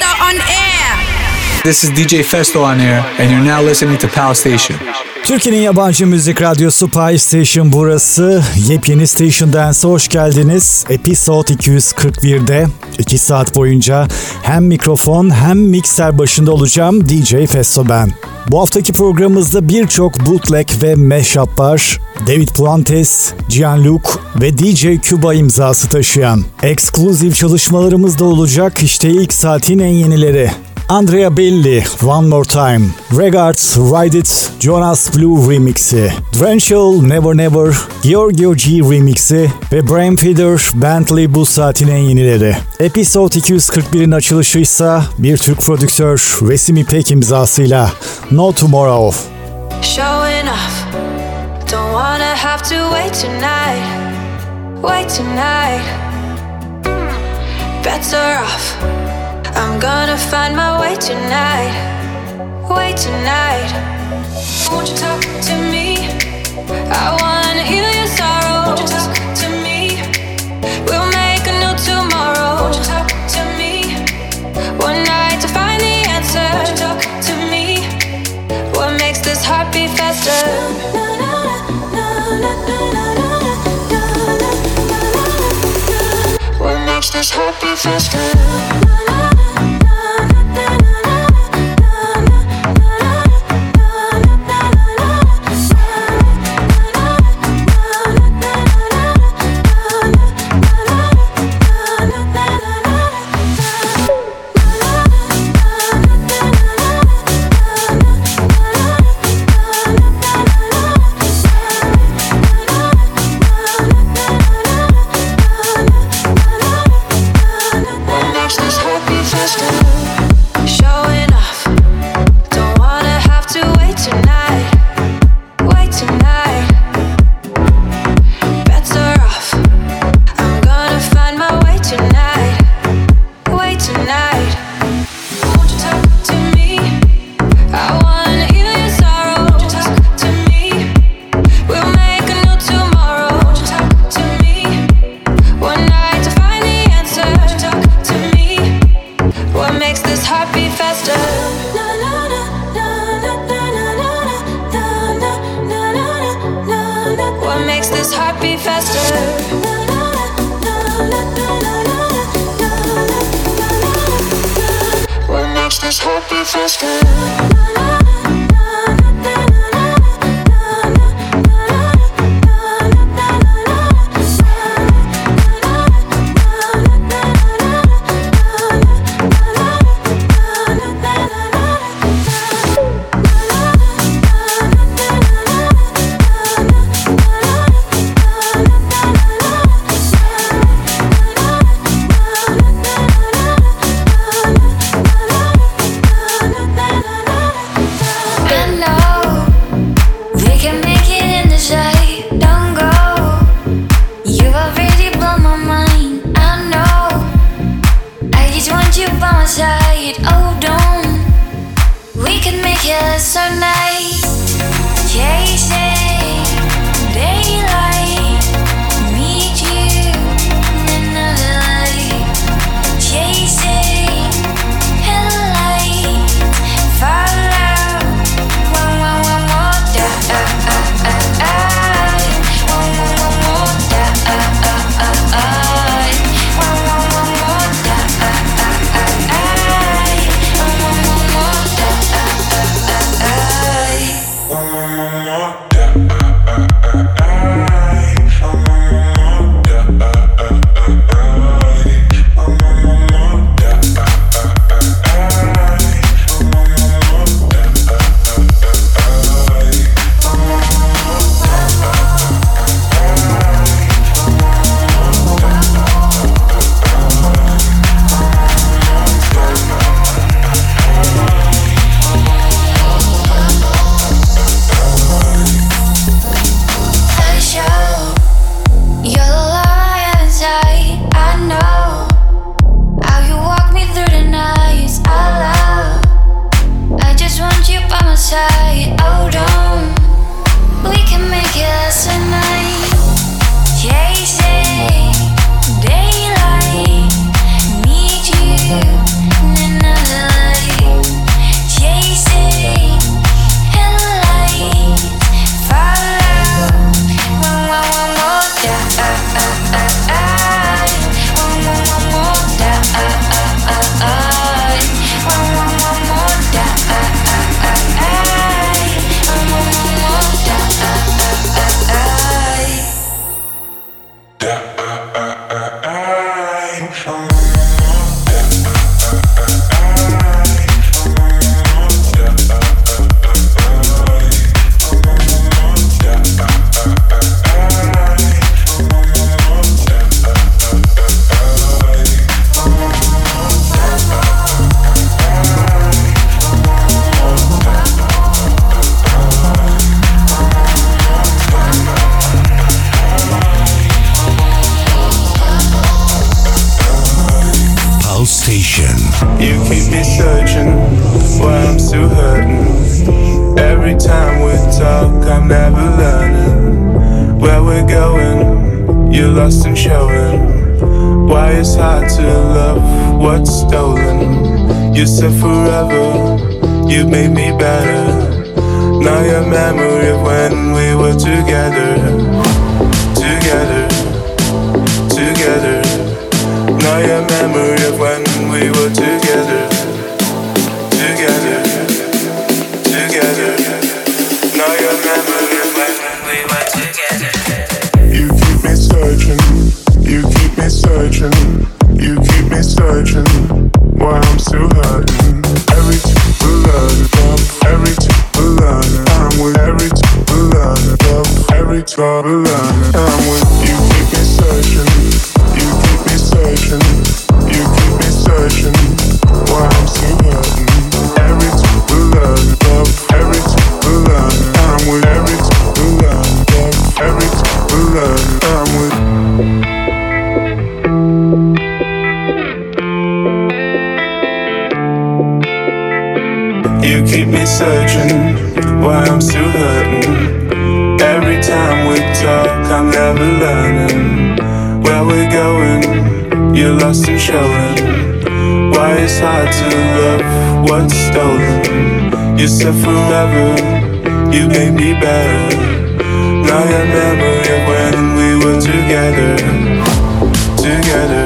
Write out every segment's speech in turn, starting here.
Festo on air. This is DJ Festo on air, and you're now listening to Pal Station. Türkiye'nin yabancı müzik radyosu Pie Station burası. Yepyeni Station Dance'e hoş geldiniz. Episode 241'de 2 saat boyunca hem mikrofon hem mikser başında olacağım DJ Festo ben. Bu haftaki programımızda birçok bootleg ve mashup var. David Puantes, Gianluc ve DJ Cuba imzası taşıyan. Exclusive çalışmalarımız da olacak. İşte ilk saatin en yenileri. Andrea Belli, One More Time, Regards, Ride It, Jonas Blue remixi, Drenchell, Never Never, Giorgio G remixi ve Brain Feeder, Bentley bu saatin en yenileri. Episode 241'in açılışıysa bir Türk prodüktör Resim İpek imzasıyla No Tomorrow. Showing off, don't wanna have to wait tonight, wait tonight. Better off. I'm gonna find my way tonight. Way tonight. Won't you talk to me? I wanna heal your sorrow. Won't you talk to me? We'll make a new tomorrow. Won't you talk to me? One night to find the answer. Won't you talk to me? What makes this heart beat faster? What makes this heart beat faster? lost in showing why it's hard to love what's stolen. You said forever, you made me better. Now your memory of when we were together, together.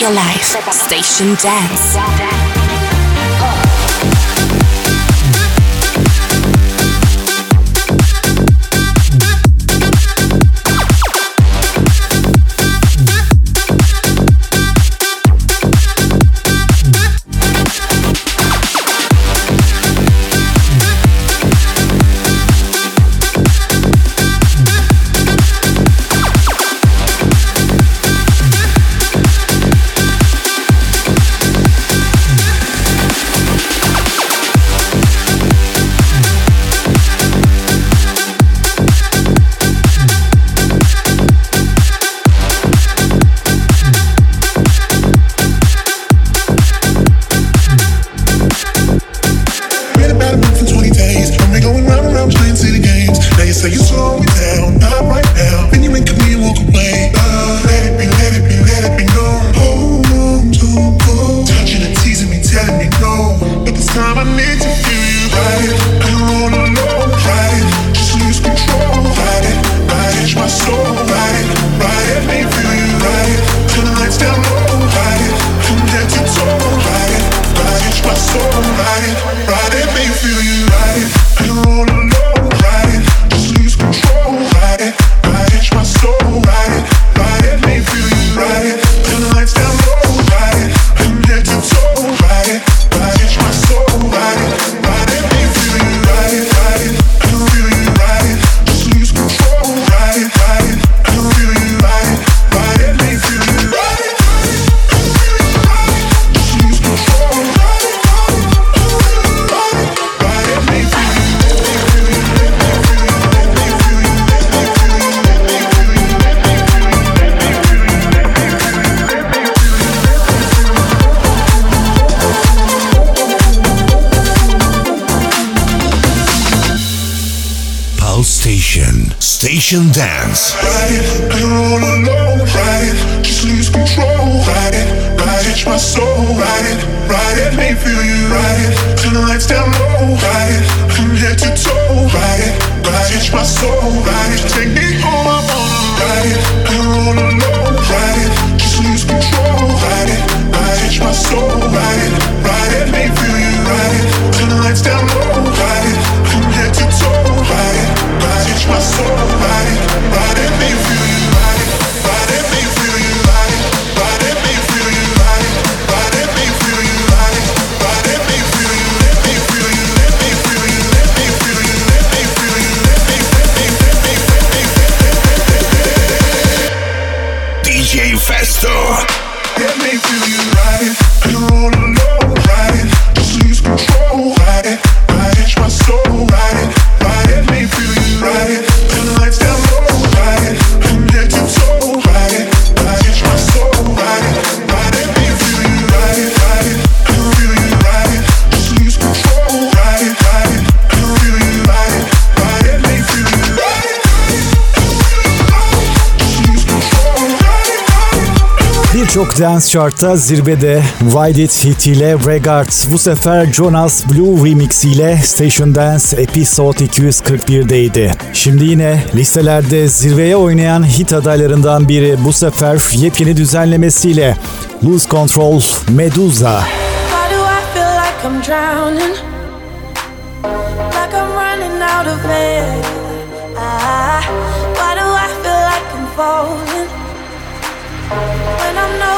Your life. Station Dance. Dance Chart'ta zirvede Why Did Hit ile Regard. Bu sefer Jonas Blue Remix ile Station Dance Episode 241'deydi. Şimdi yine listelerde zirveye oynayan hit adaylarından biri bu sefer yepyeni düzenlemesiyle Lose Control Medusa. I'm drowning Like I'm running out of air ah, Why do I feel like I'm falling When I'm no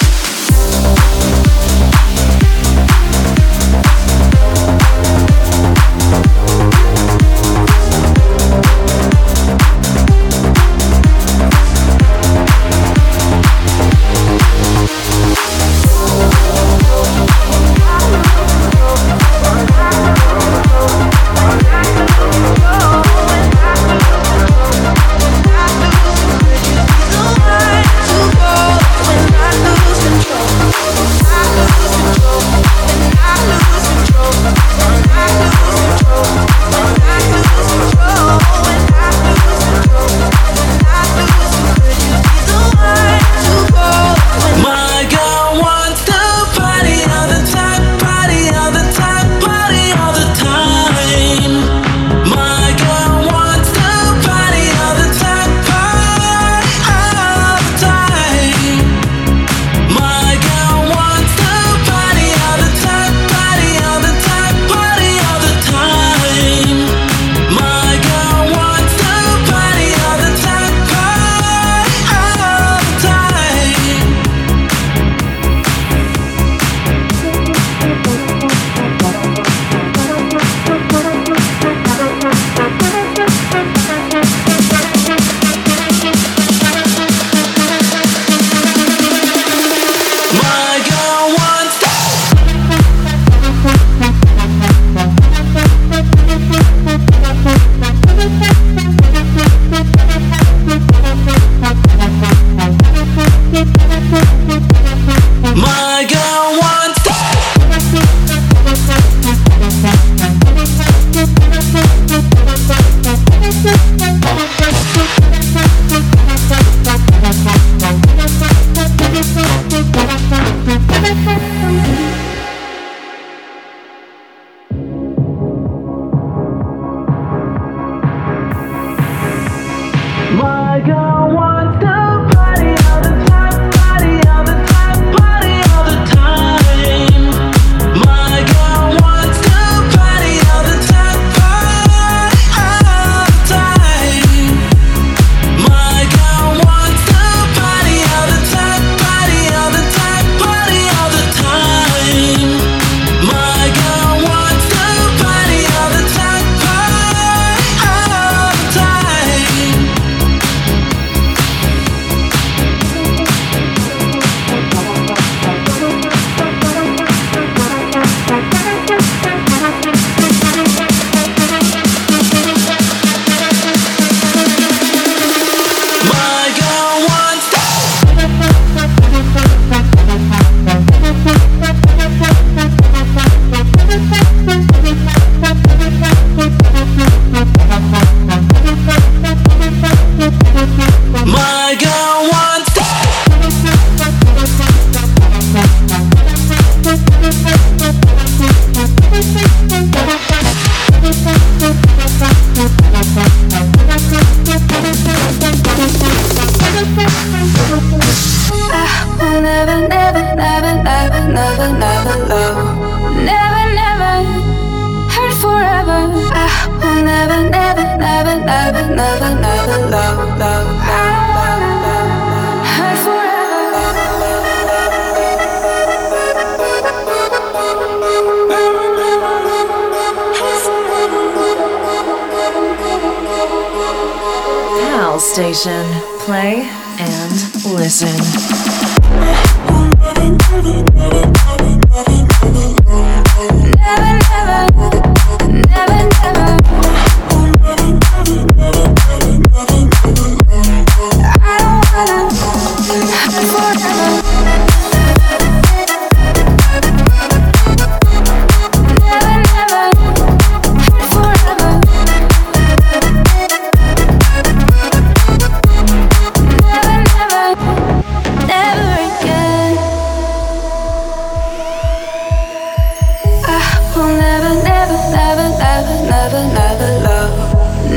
will never, never, never, never, never, never love.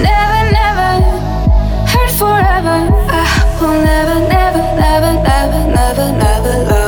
Never, never hurt forever. I will never, never, never, never, never, never love.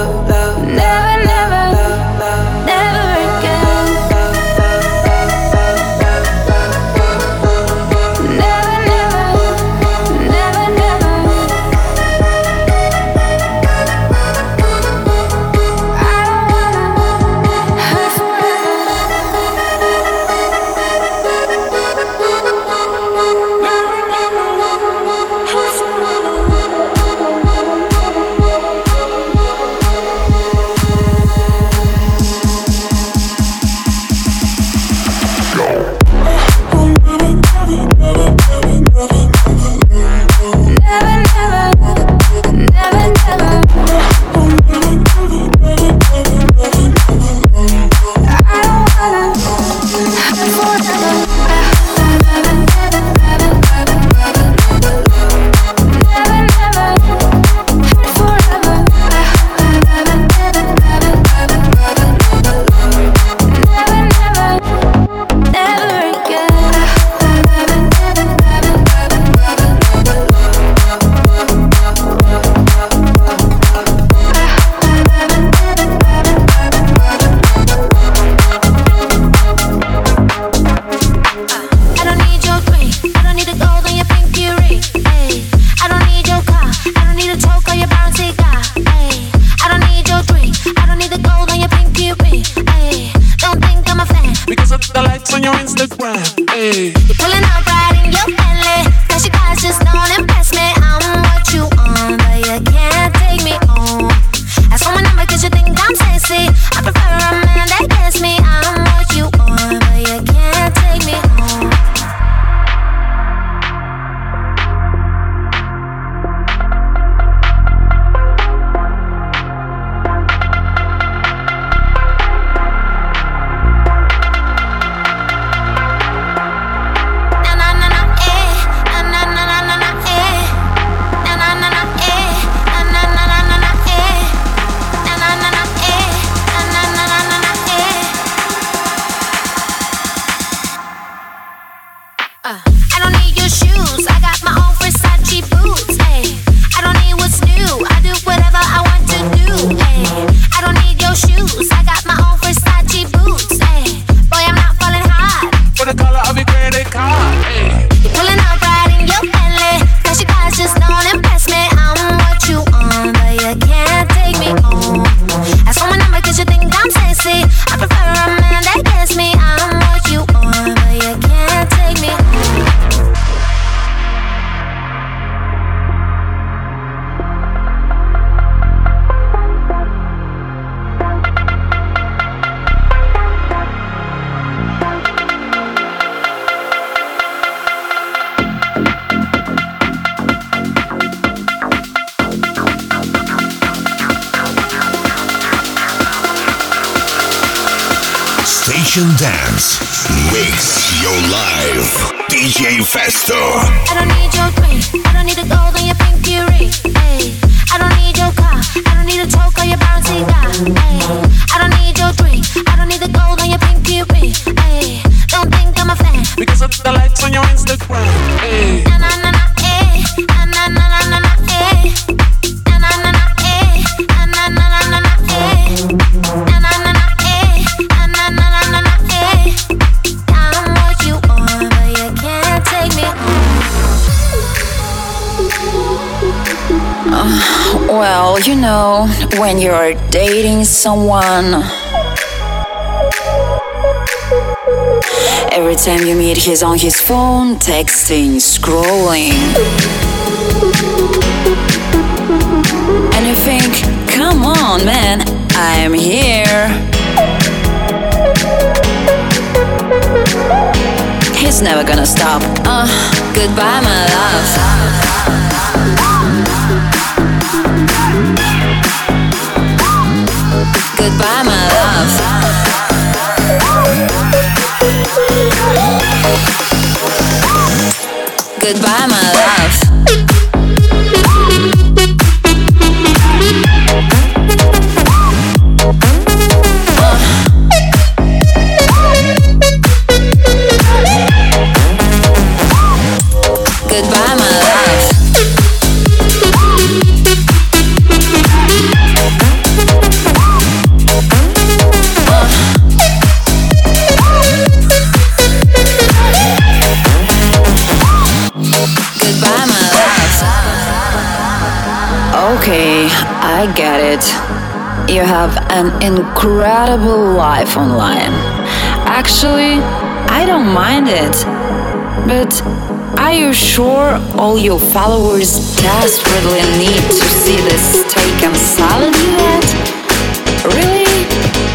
When you're dating someone. Every time you meet, he's on his phone, texting, scrolling. And you think, come on, man, I'm here. He's never gonna stop. Uh, goodbye, my love. Goodbye, my love. Goodbye, my love. an incredible life online. Actually, I don't mind it. But are you sure all your followers desperately need to see this taken and salad? Really?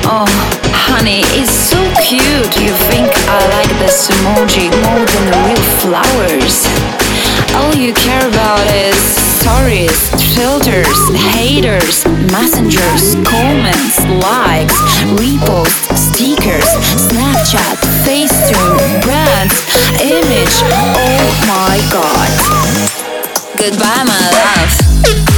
Oh, honey, it's so cute. You think I like this emoji more than the real flowers? All you care about is stories, filters, haters, messengers, comments, likes, reposts, stickers, Snapchat, Facetune, brands, image. Oh my god. Goodbye, my love.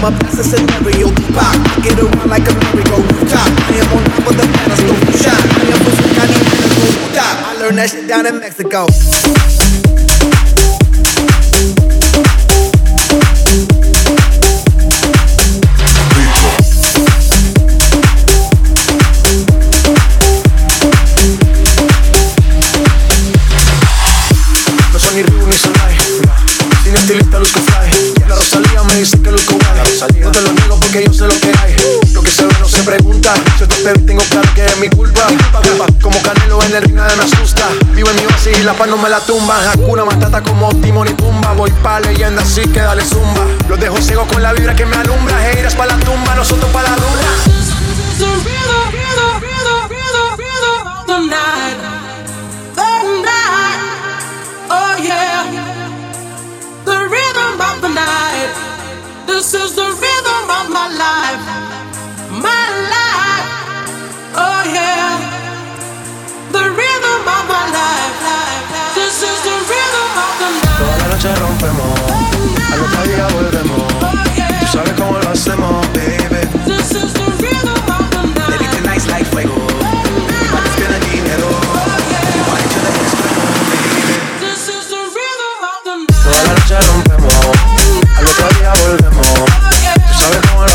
never pass a scenario. I get around like a merry-go. Top, I am on top of the pedestal. Shot, I am pushing, I need to go. Top, I learned that shit down in Mexico. Si la paz no me la tumban, Hakuna Matata como Timon y Pumba. Voy pa' leyenda, así que dale zumba. Los dejo ciego con la vibra que me alumbra. Heiras pa' la tumba, nosotros pa' la luna.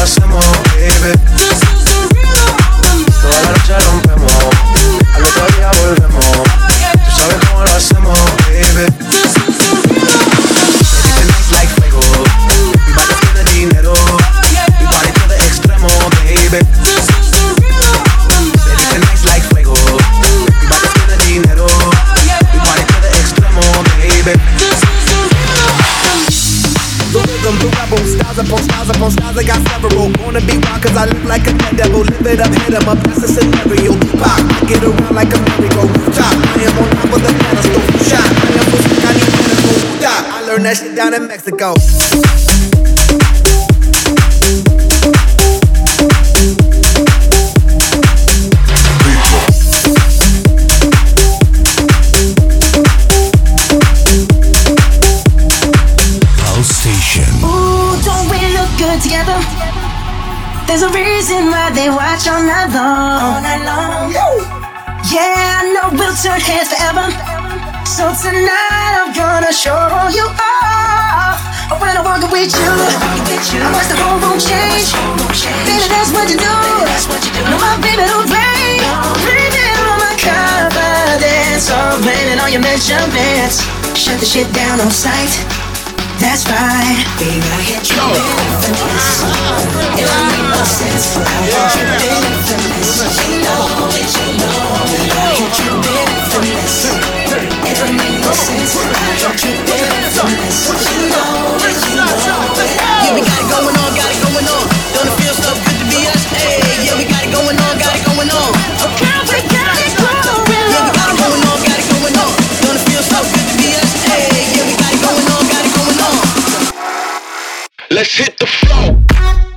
hacemos, baby. Toda la noche rompemos, al otro día volvemos. it up, hit him up, that's a scenario. Pop, get around like a merry-go. Top, I am on top of the pedestal. Shot, I am pushing, I need to go. I learned that shit down in Mexico. So tonight I'm gonna show you off. When I walk with you, I watch the whole room change. Baby, that's what you do. No, my baby don't play. Baby, on my confidence. So blaming all your measurements. Shut the shit down on sight. That's right, baby. I hit you with finesse. It don't make no sense. I hit you with finesse. You know you know. I hit you with finesse. Let's hit the floor.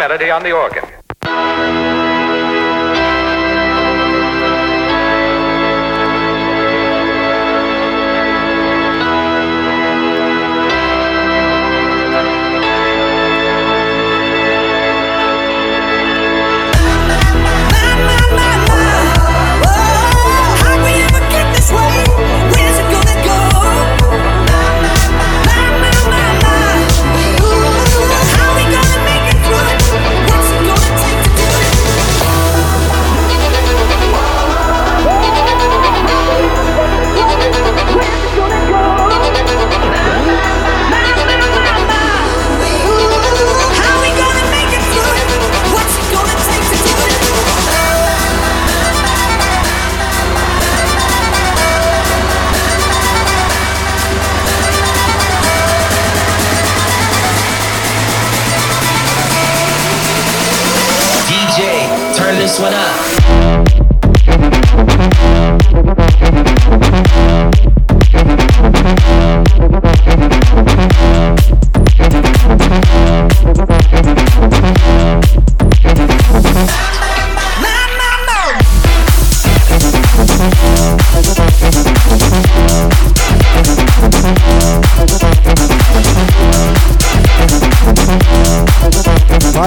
Melody on the organ.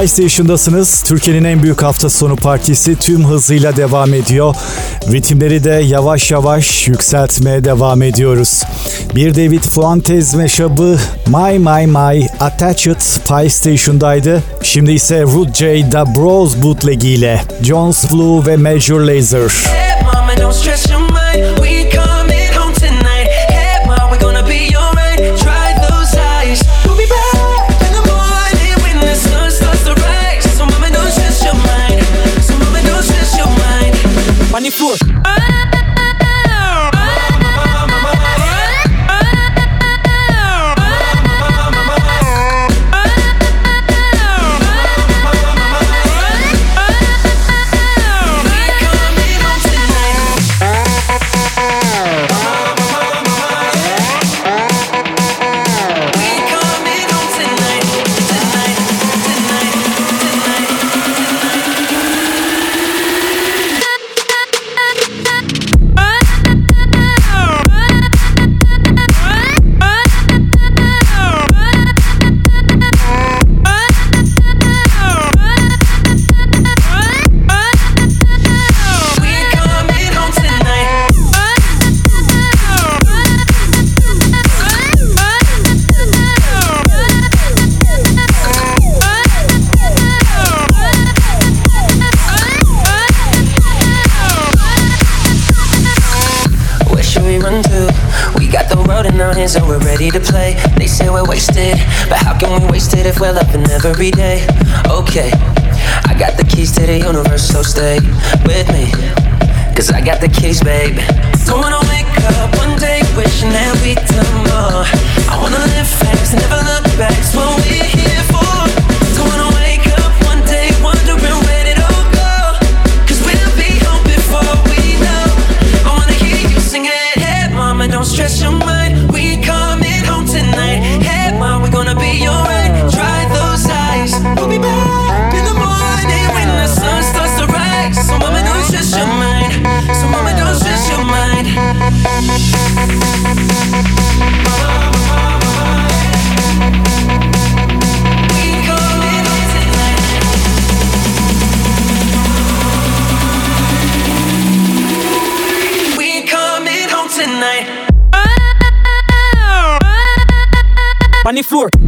High Station'dasınız. Türkiye'nin en büyük hafta sonu partisi tüm hızıyla devam ediyor. Ritimleri de yavaş yavaş yükseltmeye devam ediyoruz. Bir David Fuentes meşabı My My My Attached Pie Station'daydı. Şimdi ise Ruth J. The Bros bootlegiyle Jones Blue ve Major Lazer. Hey, mama, we run to? We got the world in our hands and we're ready to play. They say we're wasted, but how can we waste it if we're loving every day? Okay, I got the keys to the universe, so stay with me. Cause I got the keys, babe. Don't wanna wake up one day wishing that we'd done more. I wanna live fast, never look back. It's what we're here for. don't stress your mind. the floor.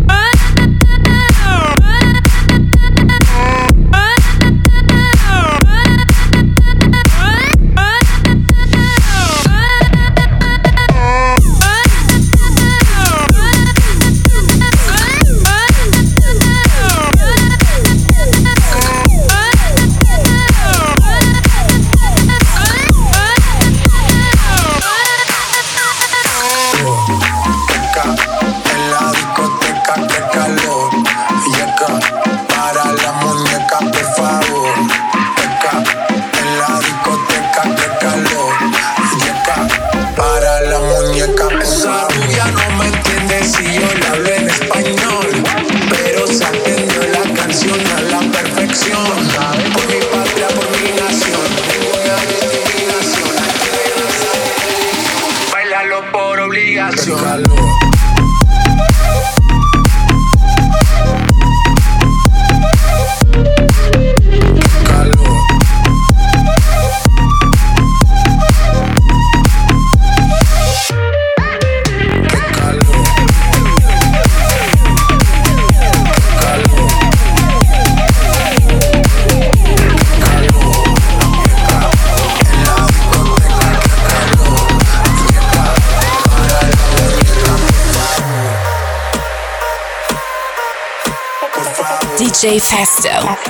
DJ Festo.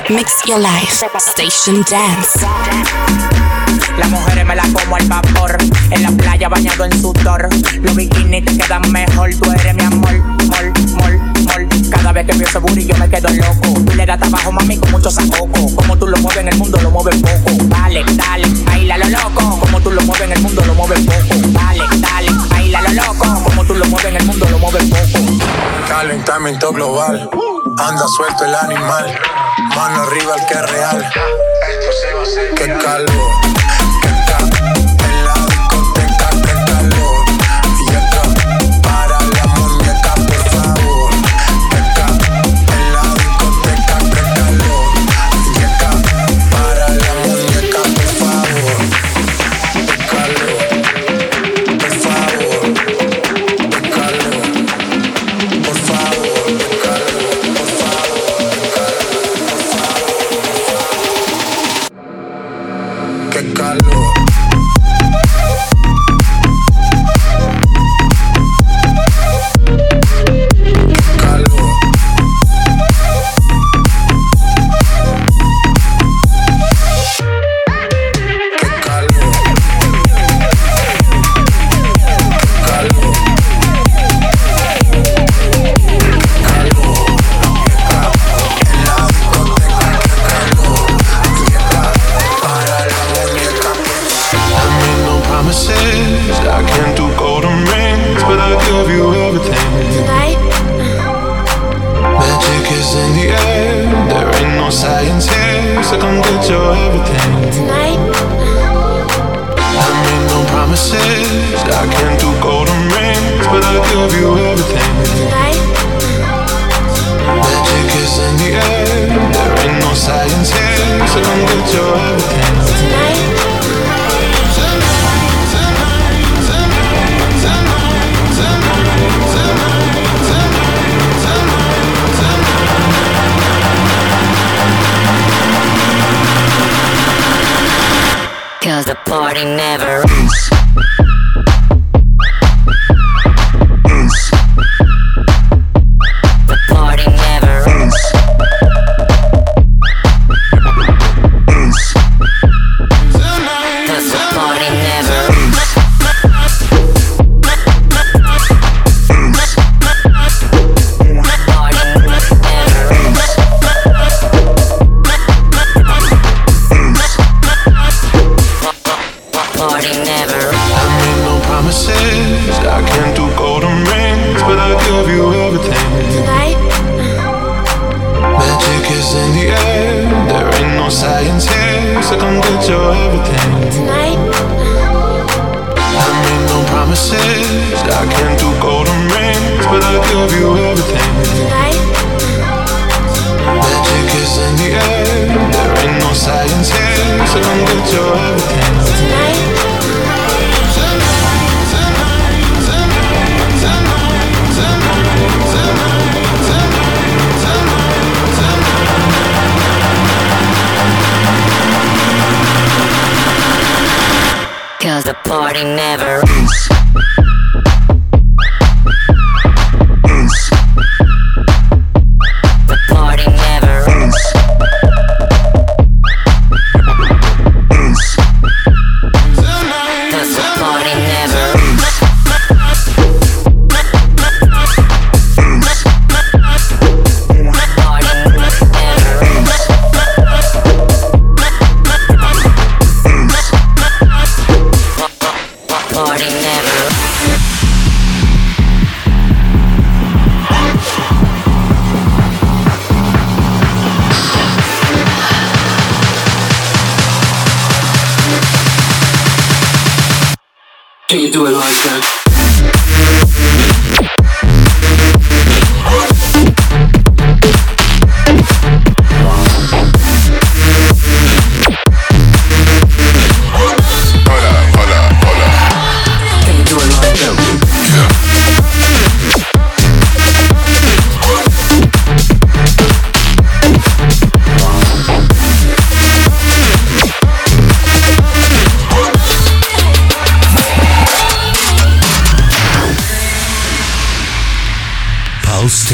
Mix your life. Station Dance. Las mujeres me la como al vapor. En la playa bañado en sudor. Los bikinis te quedan mejor. Tú eres mi amor, mol, mol, mol. Cada vez que veo ese booty yo me quedo loco. Tú le das trabajo, mami, con mucho sacoco. Como tú lo mueves en el mundo, lo mueves poco. Dale, dale, baila lo loco. Como tú lo mueves en el mundo, lo mueves poco. Dale, dale, baila lo loco. Como tú lo mueves en el mundo, lo mueves poco. Calentamiento global. Anda suelto el animal. Mano arriba el que es real. Qué calor. Never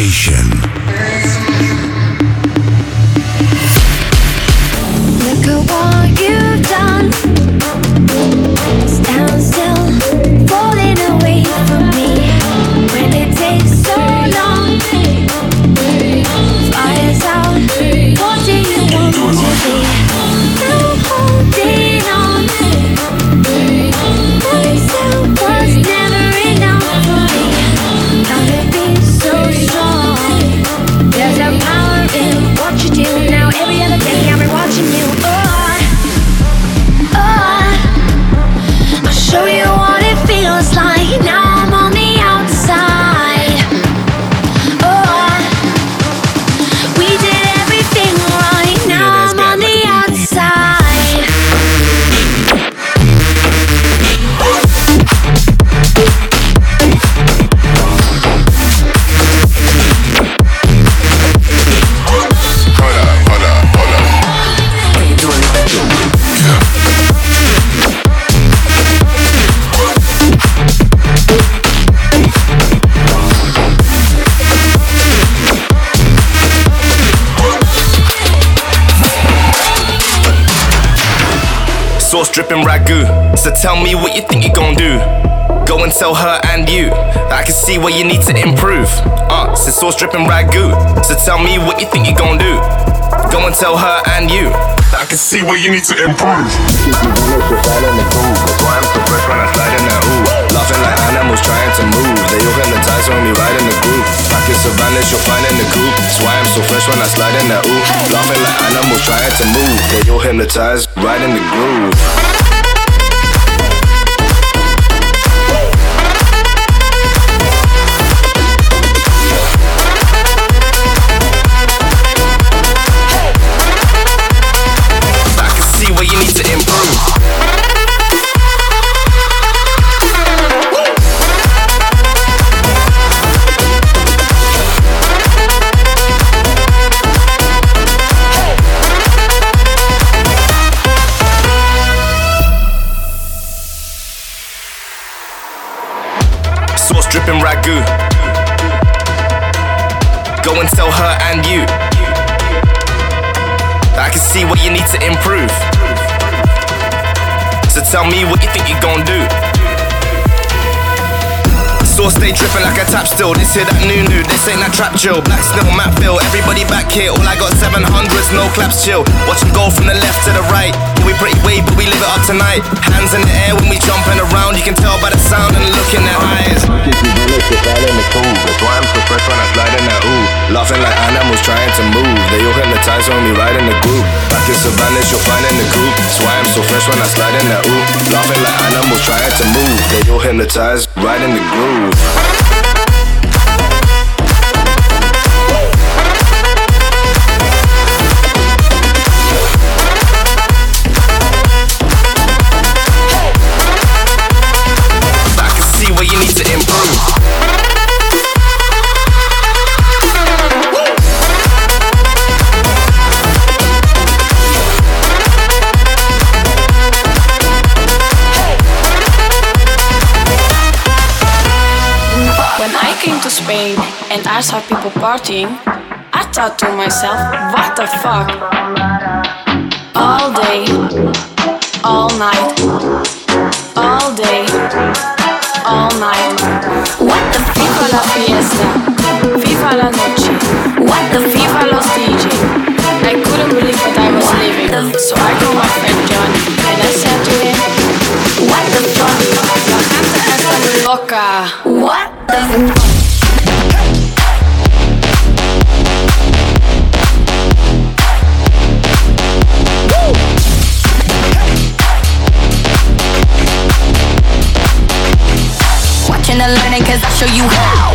dripping So tell me what you think you're gonna do. Go and tell her and you. I can see where you need to improve. Uh, since sauce dripping ragu. So tell me what you think you're gonna do. Go and tell her and you. I can see where you need to improve. That's why I'm so fresh when I slide in that ooh. Laughing like animals trying to move. They all ride in the groove. Back in Savannah, you'll find in the coop. That's why I'm so fresh when I slide in that ooh. Laughing like animals trying to move. They all hypnotize, right in the groove. What you think you're gonna do. Sauce stay dripping like a tap still. This here that new new, this ain't that trap chill. Black snow, map fill, everybody back here. All I got 700s, no claps chill. Watch them go from the left to the right. Yeah, we pretty wave, but we live it up tonight. Hands in the air when we jumping around. You can tell by the sound and the look in their eyes. That's why I'm so fresh when I slide in that ooh. Laughing like animals trying to move. They all hypnotize when we ride in the group. Back in Savannah, you'll find in the coop. That's why I'm so fresh when I slide in that ooh. Laughing like animals trying to move. They all hypnotize, right in the groove. And I saw people partying, I thought to myself, what the fuck? All day, all night, all day, all night. What the FIFA la fiesta, FIFA la noche, what the FIFA los DJ. I couldn't believe what I was living, so I called my friend John and I said to him, What the fuck? La gente está loca. What the fuck? Show you how.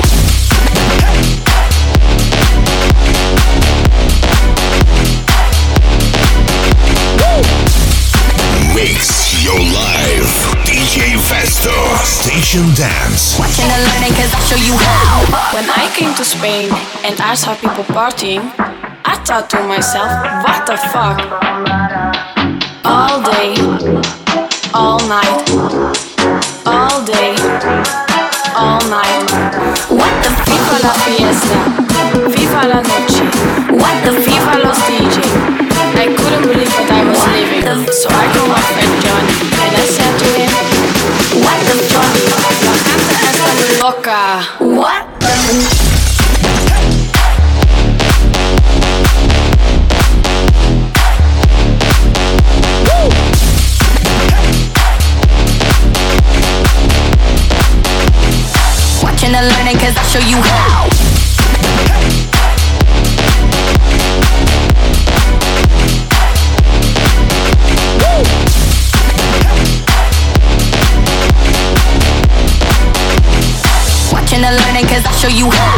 Mix your life. DJ Festo. Station Dance. Watching and learning cause I'll show you how. When I came to Spain and I saw people partying, I thought to myself, what the fuck? All day, all night, all day, all night. What the FIFA la fiesta, FIFA la noche, what the FIFA los DJ. I couldn't believe what I was leaving, so I called my friend Johnny and I said to him, show you how. Watching and learning cause I'll show you how.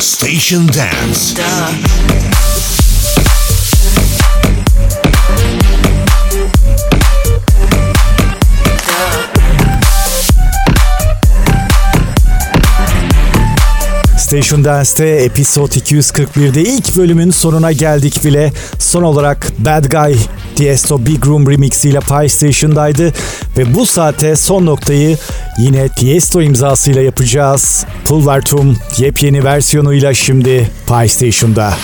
Station Dance. Station Dance'te Episod 241'de ilk bölümün sonuna geldik bile. Son olarak Bad Guy Tiesto Big Room Remix ile Station'daydı ve bu saate son noktayı yine Tiesto imzasıyla yapacağız. Pulvertum yepyeni versiyonuyla şimdi PlayStation'da.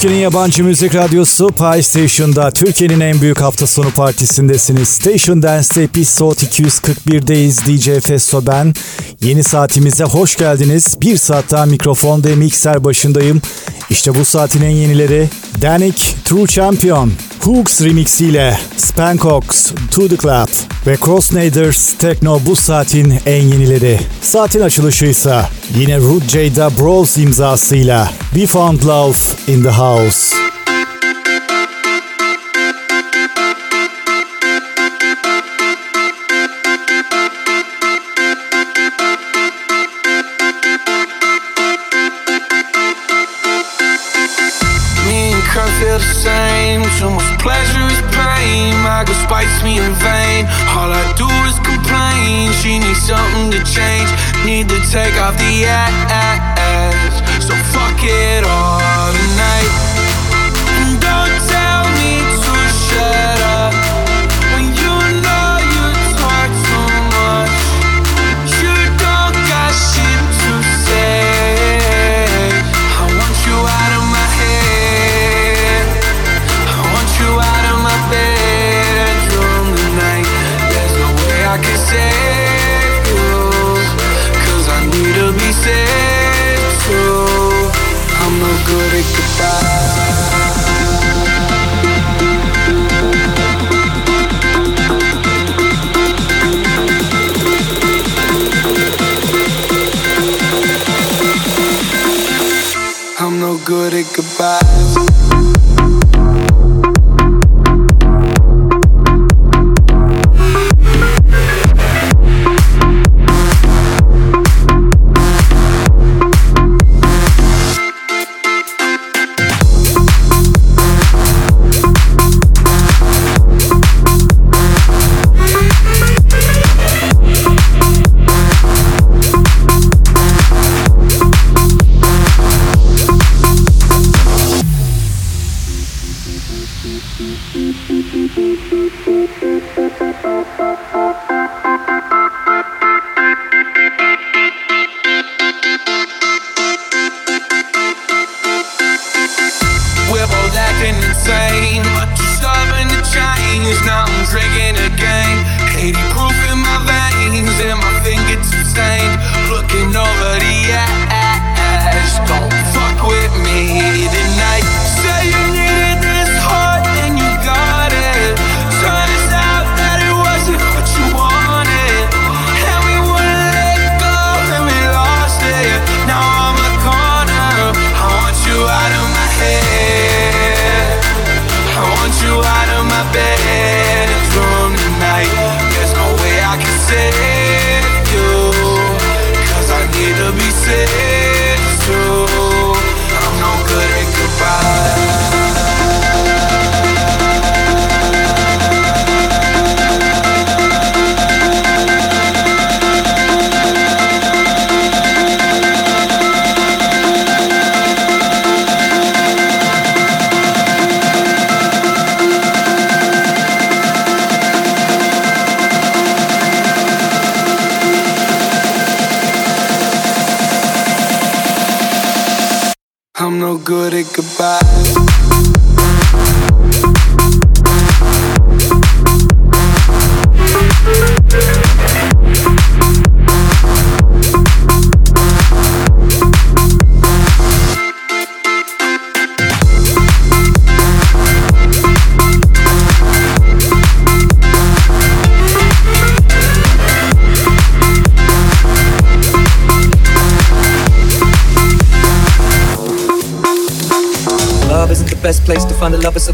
Türkiye'nin yabancı müzik radyosu Pie Station'da Türkiye'nin en büyük hafta sonu partisindesiniz. Station Dance'te episode 241'deyiz. DJ Festo ben. Yeni saatimize hoş geldiniz. Bir saat daha mikrofon ve mikser başındayım. İşte bu saatin en yenileri Danik True Champion, Hooks remix Spankox, To The Club ve Crossnaders Techno bu saatin en yenileri. Saatin açılışı ise yine Rude Jada Bros imzasıyla We Found Love in the House.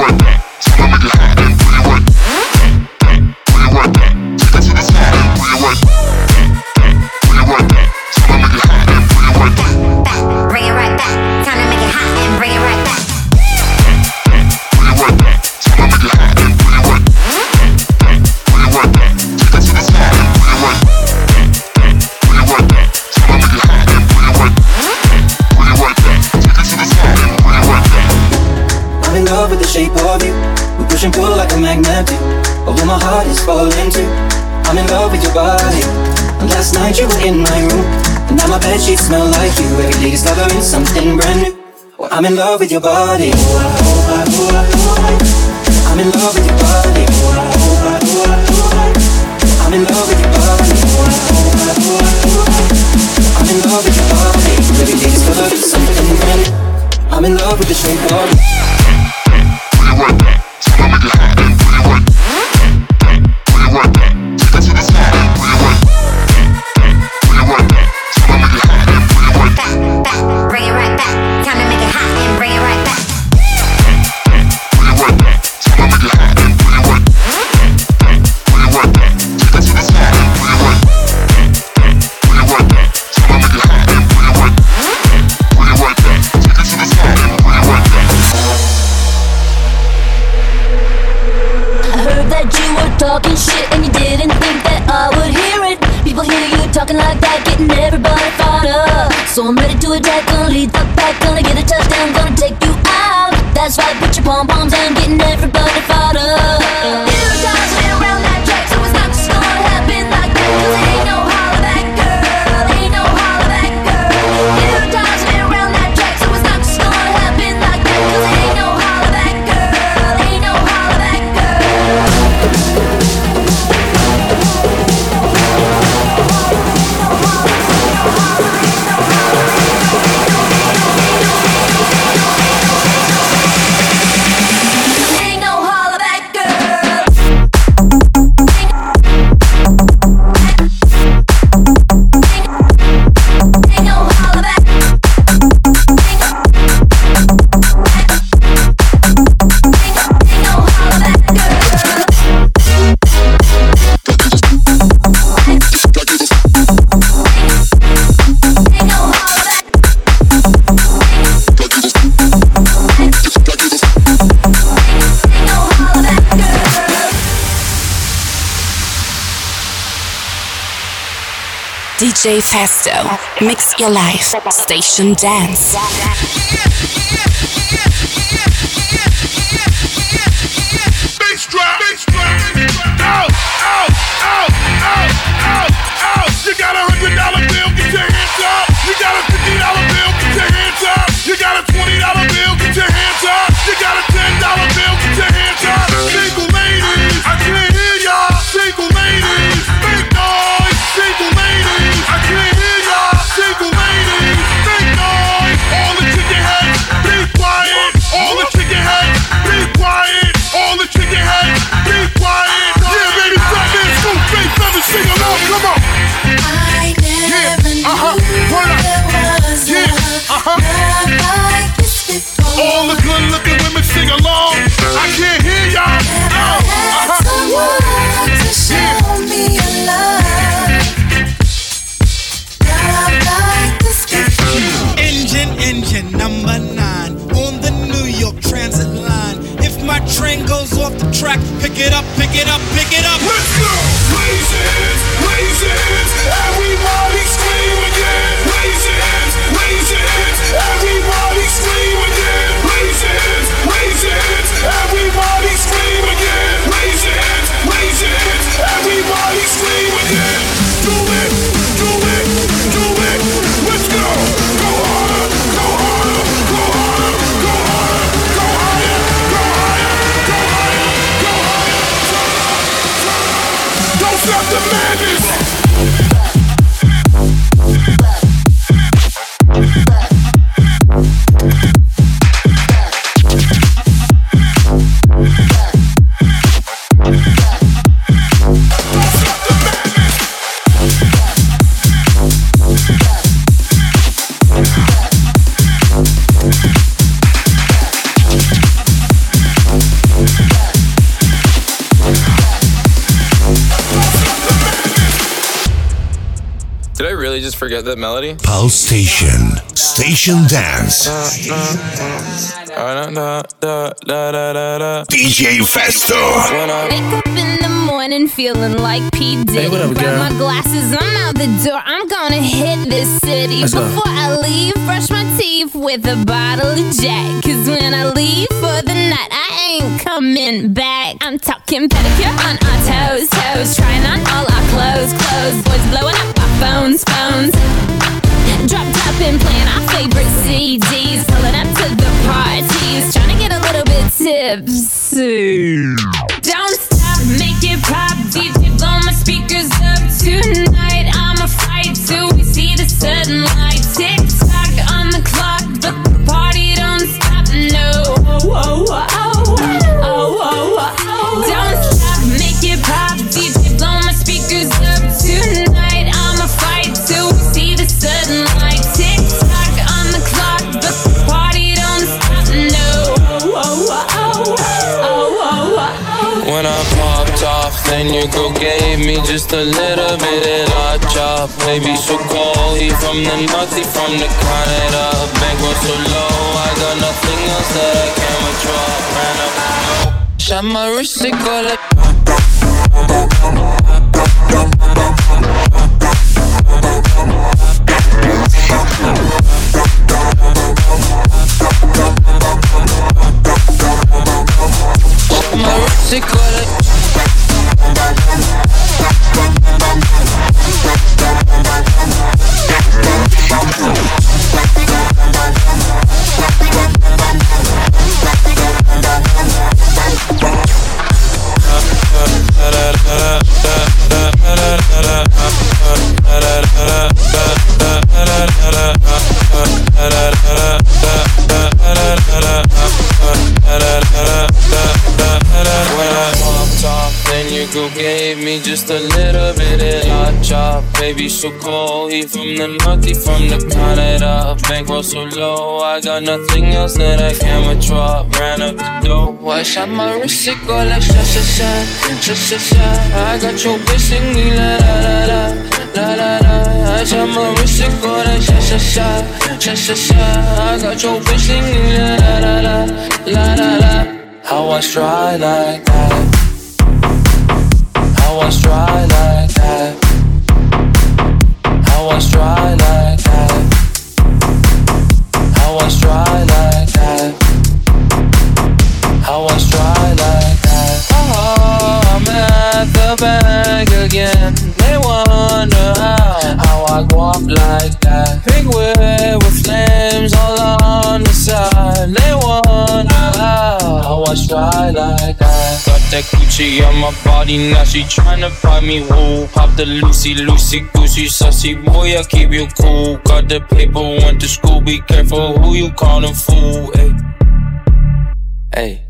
right I'm in love with your body. do a deck, gonna lead the pack, gonna get a touchdown, gonna take you out. That's right, put your pom poms down, getting everybody fired up. Yeah. DJ Festo. Mix your life. Station Dance. Really just that melody? Pulse Station. Station Dance. Uh, uh, uh, DJ Festo. Wake up in the morning feeling like P. Diddy. Hey, what up, Grab girl? my glasses, I'm out the door. I'm gonna hit this city. Let's go. Before I leave, brush my teeth with a bottle of Jack. Cause when I leave for the night, I coming back. I'm talking pedicure on our toes, toes. Trying on all our clothes, clothes. Boys blowing up our phones, phones. Drop top and playing our favorite CDs. Pulling up to the parties. Trying to get a little bit tipsy. Don't stop, make it pop. DJ, blow my speakers up tonight. I'ma fight till we see the sunlight. Tick tock on the clock, but the party don't stop. No. Oh, oh, then your girl gave me just a little bit of la chop. Baby, so cold, he from the north, he from the Canada. Bankroll so low, I got nothing else that I can withdraw. Ran up shot my wrist, it go like. My wrist, it. When Girl gave me just a little bit of hot chop. Baby, so cold, he from the north, he from the Canada. Bankroll so low, I got nothing else that I can withdraw. Ran up the door, I shot my wrist, it go like sha sha sha, sha sha sha. I got your bitch singing la la la la, la la. I shot my wrist, it go like sha sha sha, sha sha sha. I got your bitch singing la la la, la la la. How I try like that. I try like that. I try like that. I try like I walk like that. Pink whip with flames all on the side. They wonder how I try like that. Got that Gucci on my body, now she tryna find me woo. Pop the Lucy, Lucy, Goosey, sussy boy, I keep you cool. Got the paper, went to school, be careful who you callin' fool. Ay. Hey.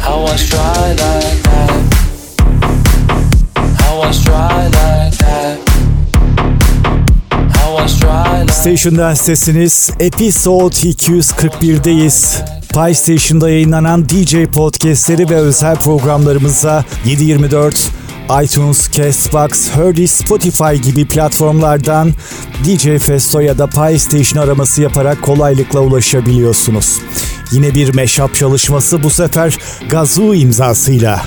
How I try like that. How I try like that. How I try like Station Dance'tesiniz. Episode 241'deyiz. Pie Station'da yayınlanan DJ podcastleri ve özel programlarımıza 724 iTunes, Castbox, Herdy, Spotify gibi platformlardan DJ Festo ya da Pie Station araması yaparak kolaylıkla ulaşabiliyorsunuz. Yine bir mashup çalışması bu sefer Gazoo imzasıyla.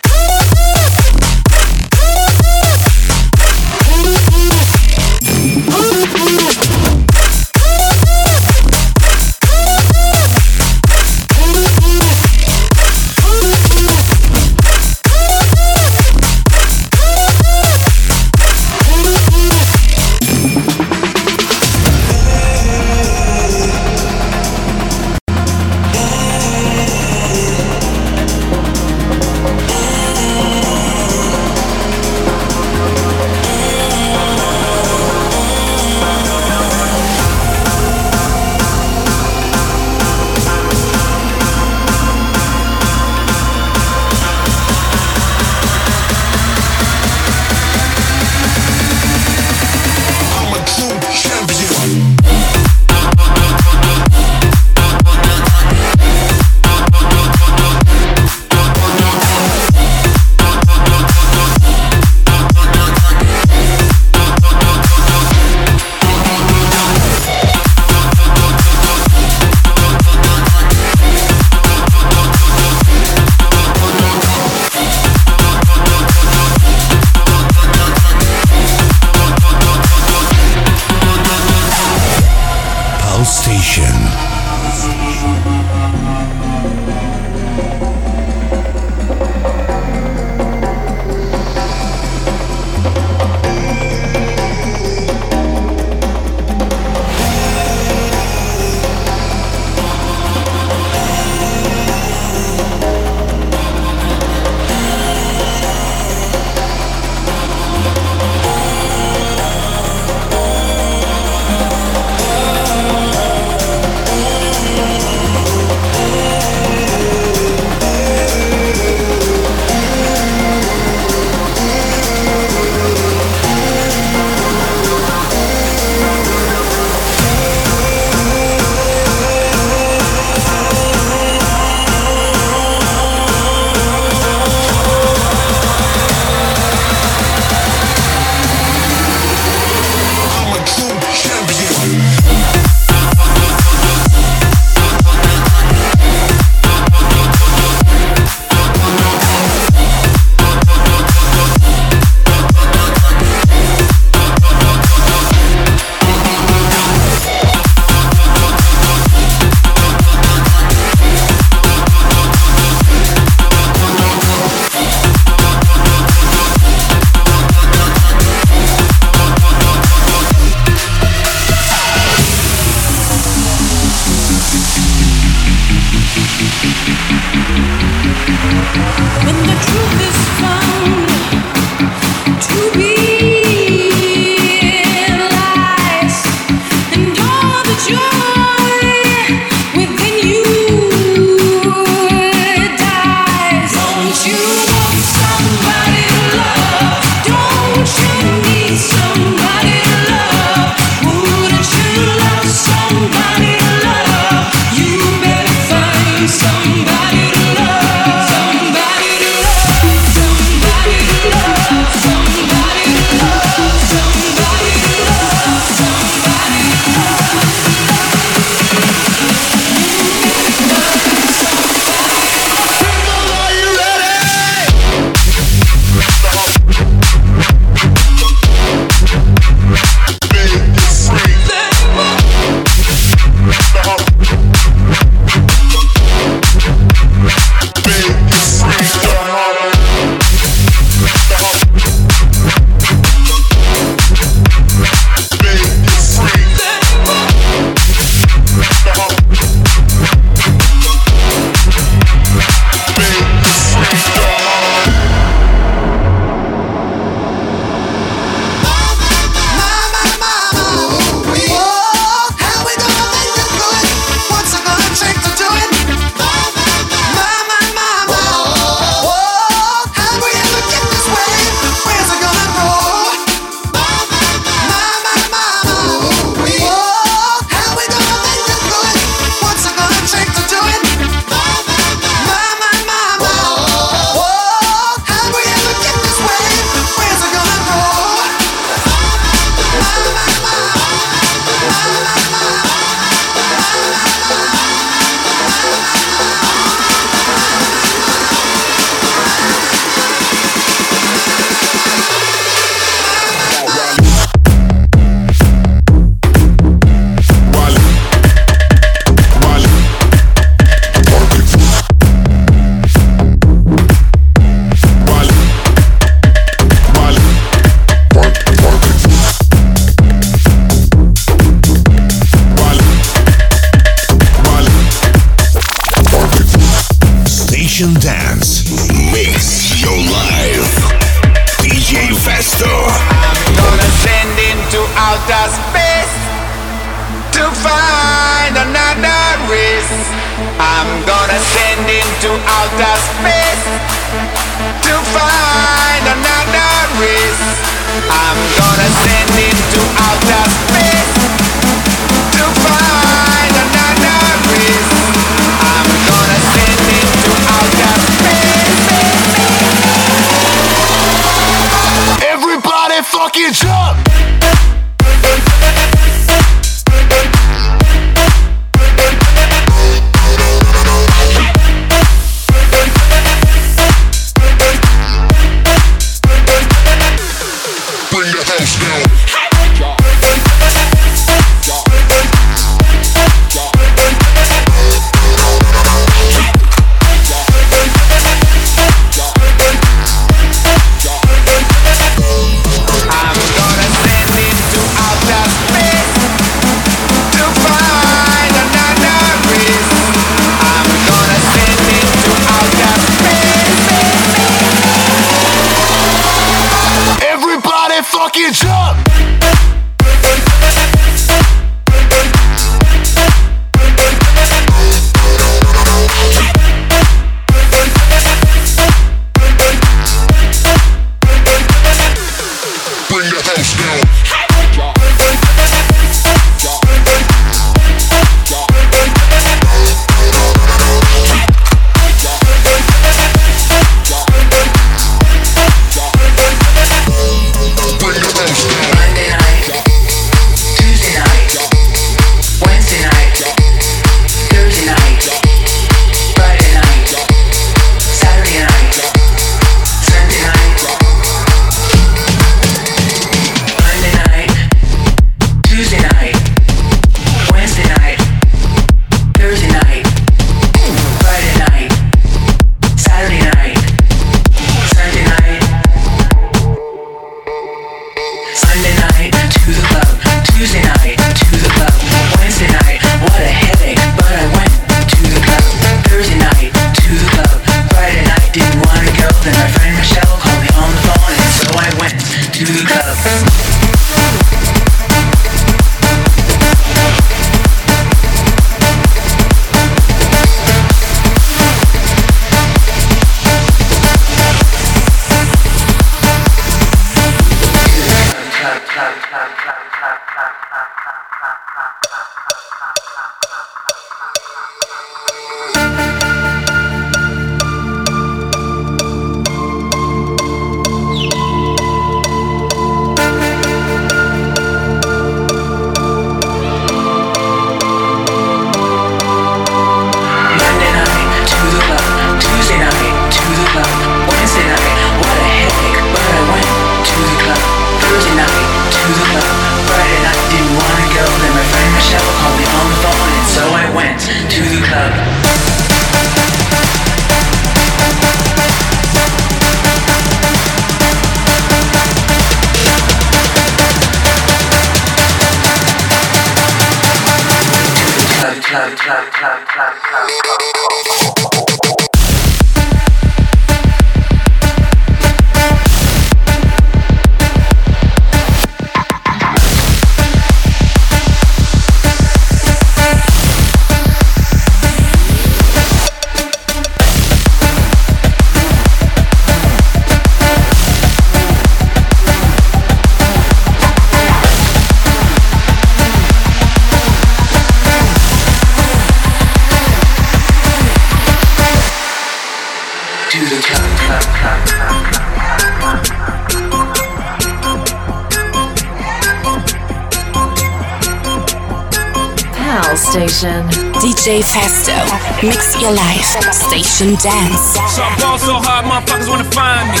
Mix your life. Station Dance. So I ball so hard, motherfuckers wanna find me.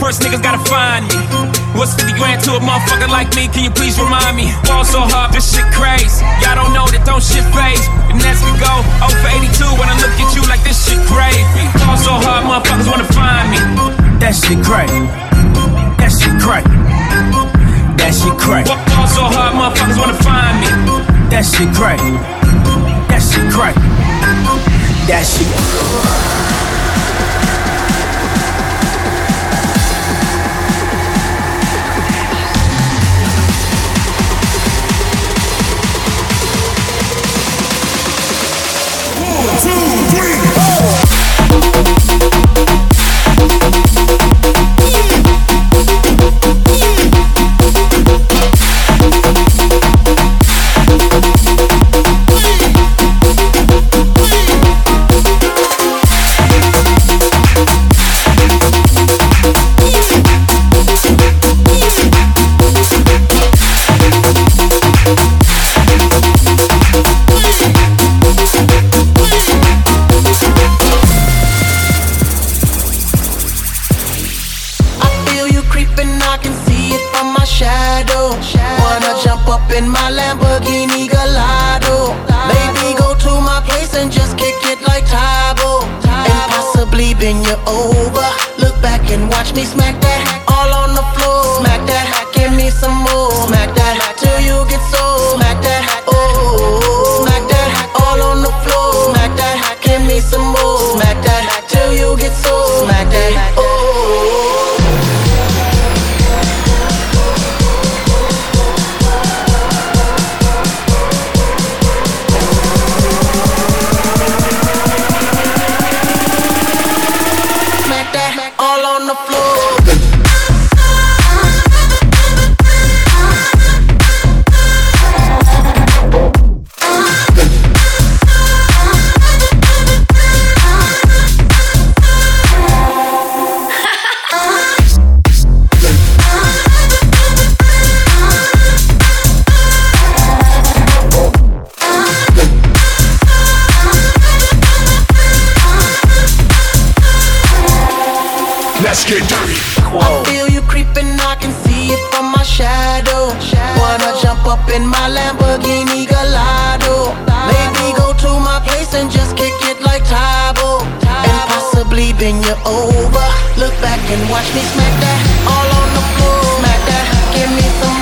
First niggas gotta find me. What's 50 grand to a motherfucker like me? Can you please remind me? Ball so hard, this shit crazy. Y'all don't know that don't shit phase. The next we go 0 for 82 when I look at you like this shit crazy. Ball so hard, motherfuckers wanna find me. That shit crazy. That shit crazy. That shit crazy. Ball so hard, motherfuckers wanna find me. That shit crazy. That shit crazy. That shit. Up in my Lamborghini Gallardo. Maybe go to my place and just kick it like Tae Bo. And possibly bend you over. Look back and watch me smack that all on the floor. Smack that, give me some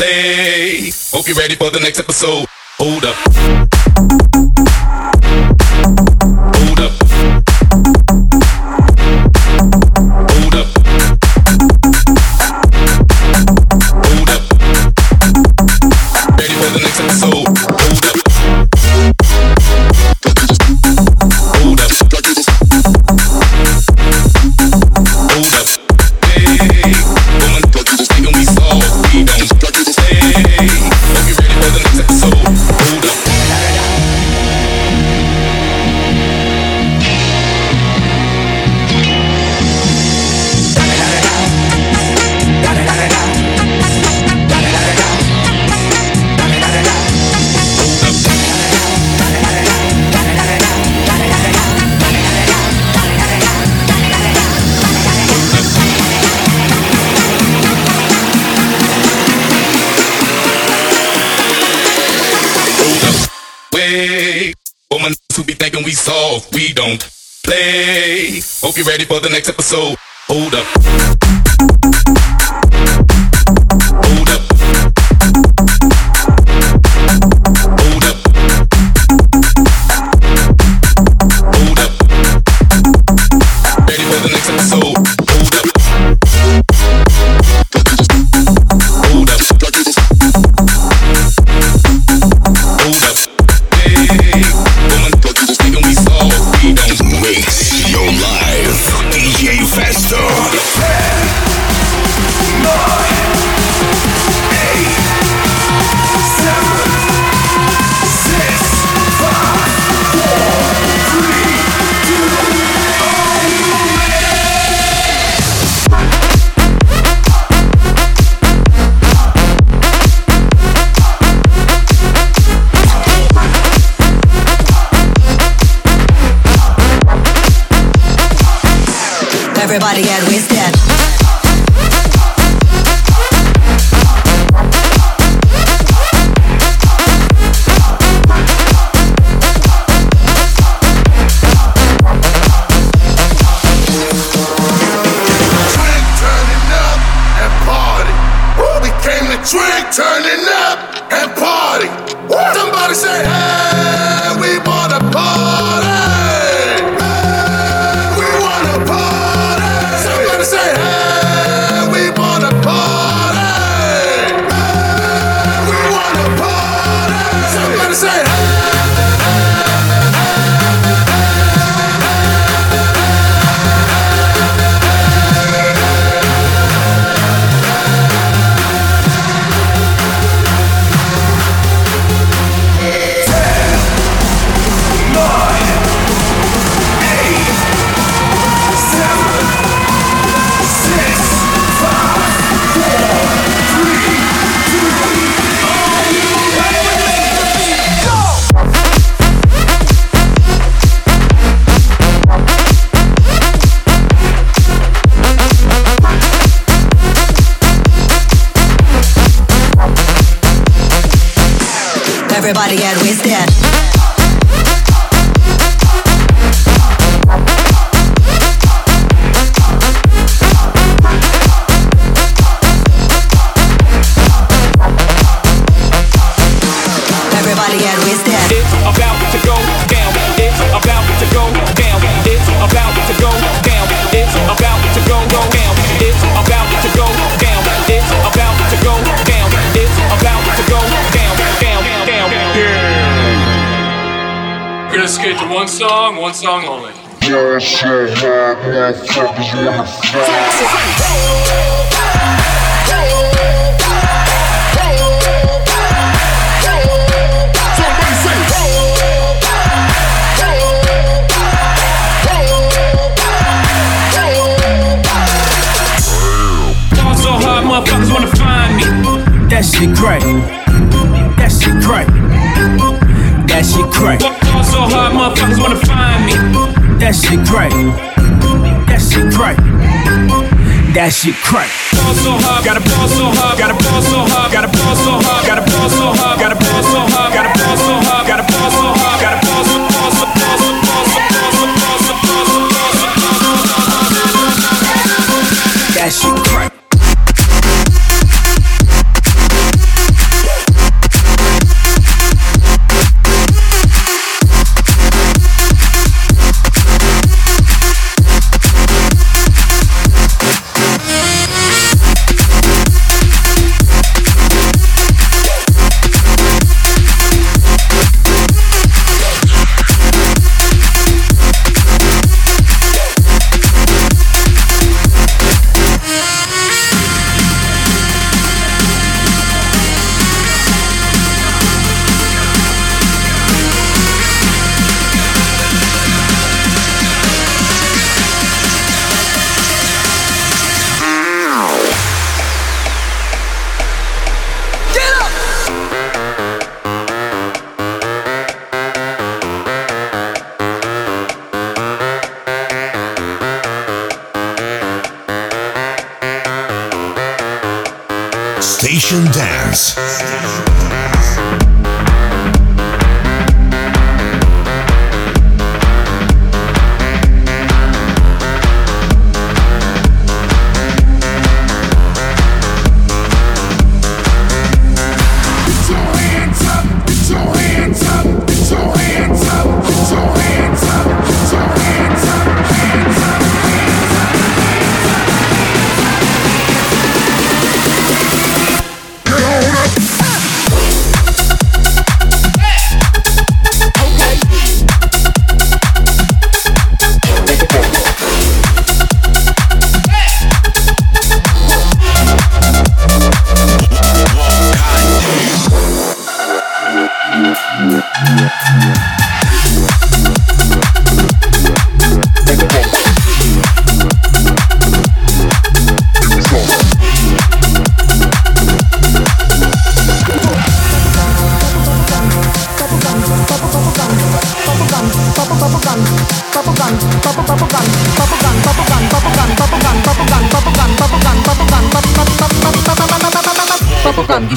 play. Hope you're ready for the next episode. Hold up. for the next episode. Hold up. gotta get wasted. song on it. Hard motherfuckers wanna find me. That shit crazy. That shit crack. That shit crack. That shit crack. So hard, gotta ball so hard, gotta ball so hard, gotta ball so hard, gotta ball so hard, gotta ball so hard, gotta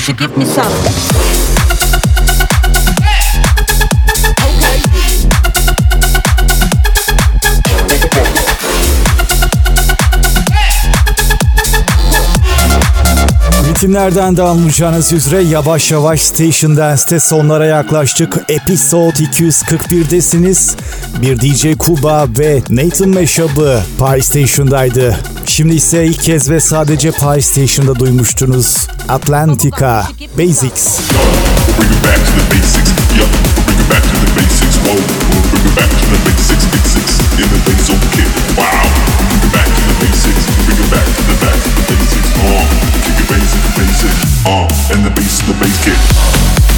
should give me some. ritimlerden de anlayacağınız üzere yavaş yavaş Station Dance'te sonlara yaklaştık. Episode 241'desiniz. Bir DJ Kuba ve Nathan Mashup'ı Paris Station'daydı. Şimdi ise ilk kez ve sadece Paris Station'da duymuştunuz. Atlantica Basics. Bring it back to the basics. Yeah, bring it back to the basics. Whoa, bring it back to the basics. Basics in the basil kit. Wow, bring it back to the basics. Bring it back to the back to the basics. Oh, kick it basic, basic. Uh, and the bass, the bass kick.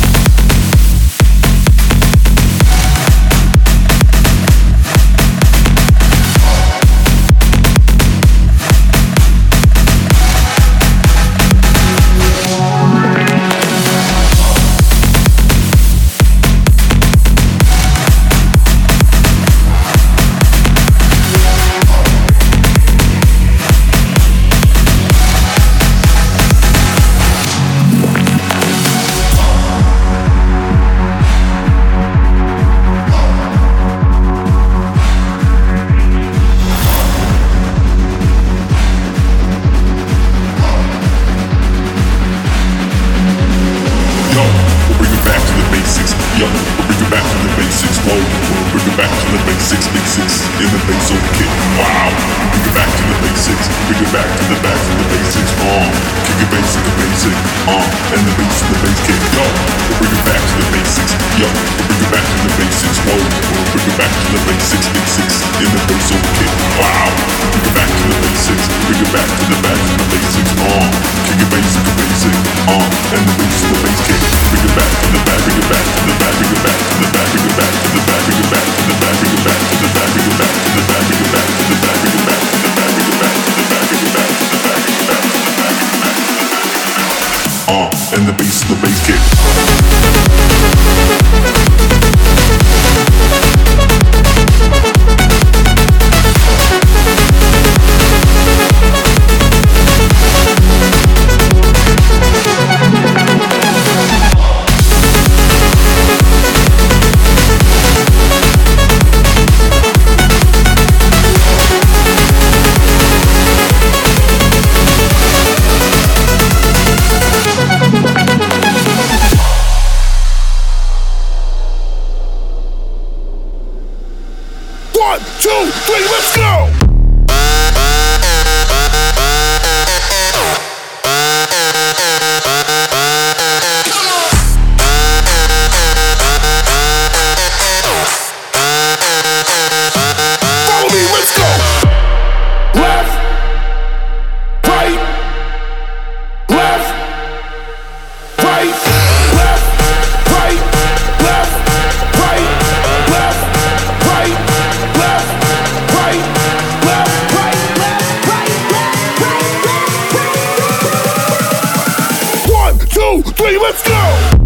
go!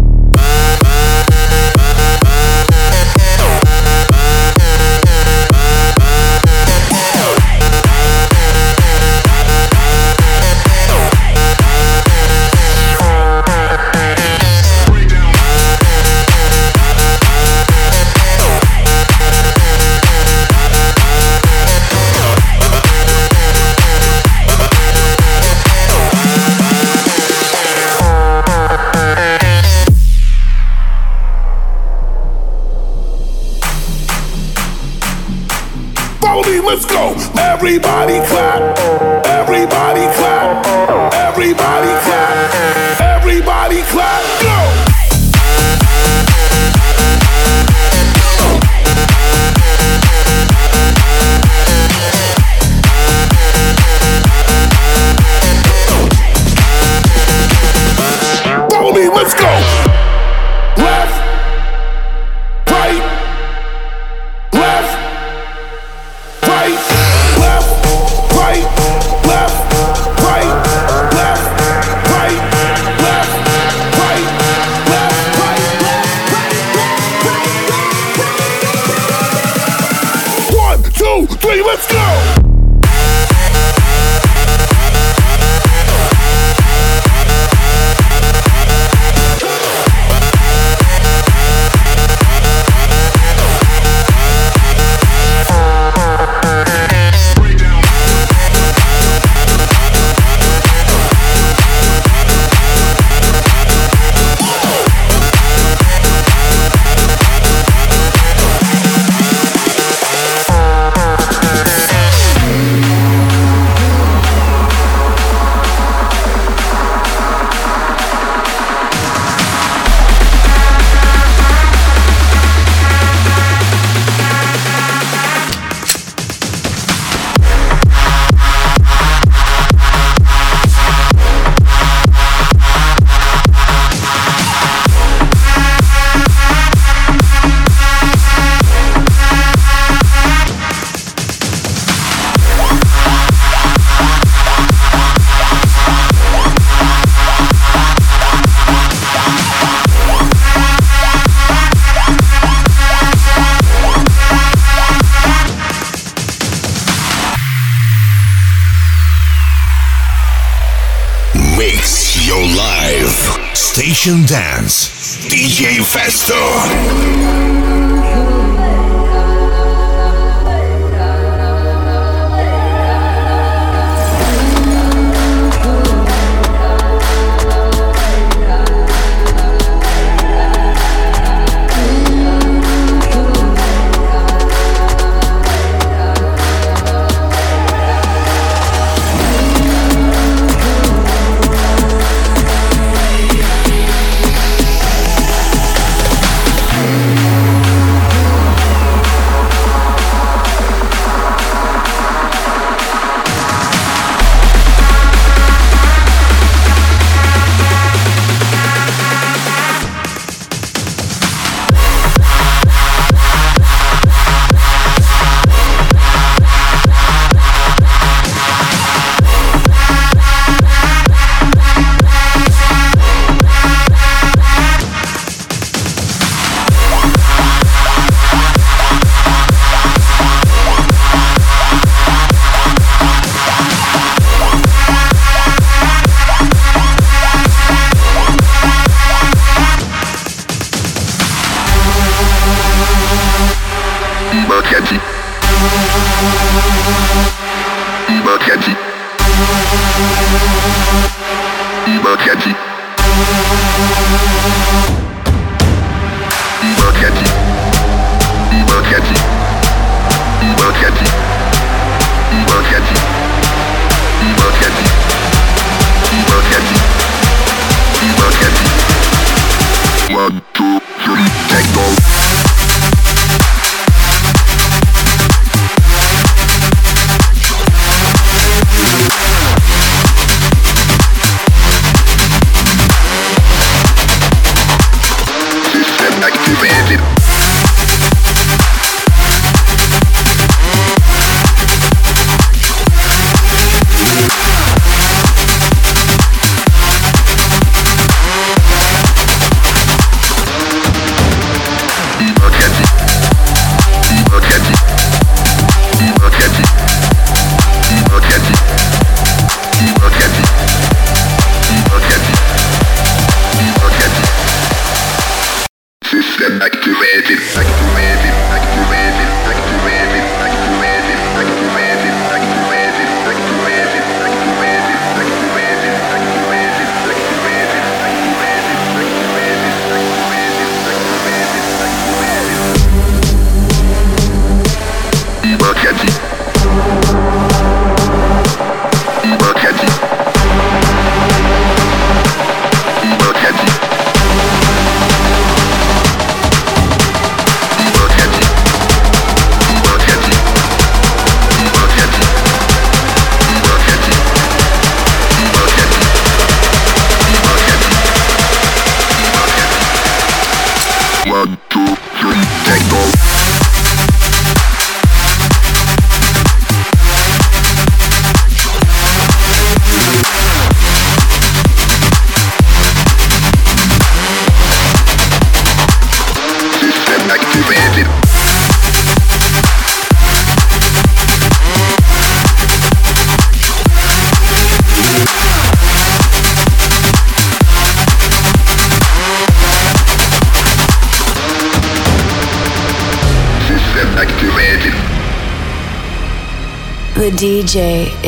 DJ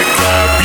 the club.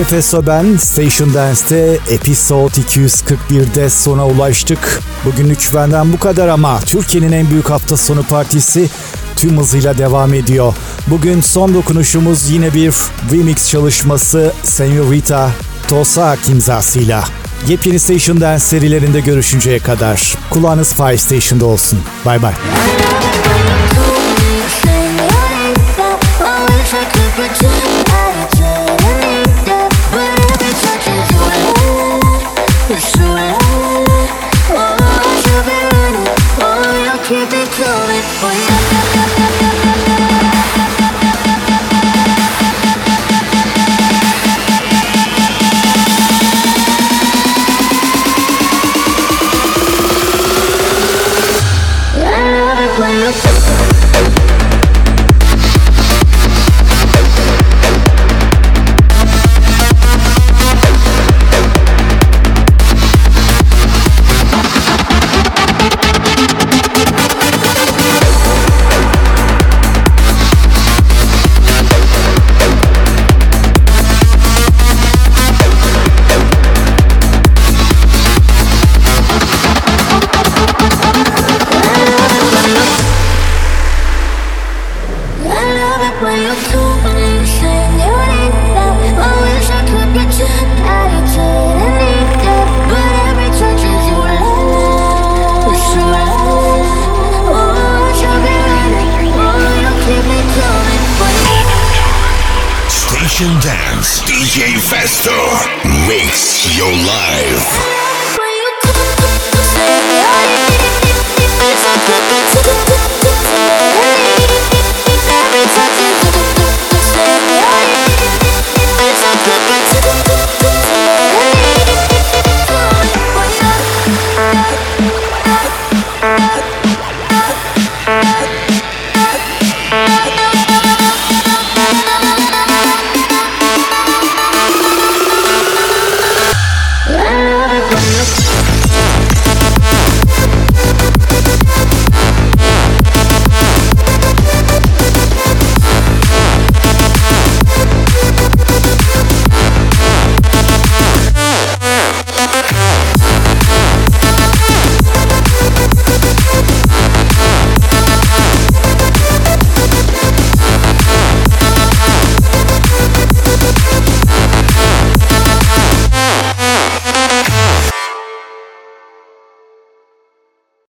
DJ Festo ben Station Dance'te Episode 241'de sona ulaştık. Bugünlük benden bu kadar ama Türkiye'nin en büyük hafta sonu partisi tüm hızıyla devam ediyor. Bugün son dokunuşumuz yine bir remix çalışması Senorita Tosa imzasıyla. Yepyeni Station Dance serilerinde görüşünceye kadar kulağınız Fire Station'da olsun. Bay bay.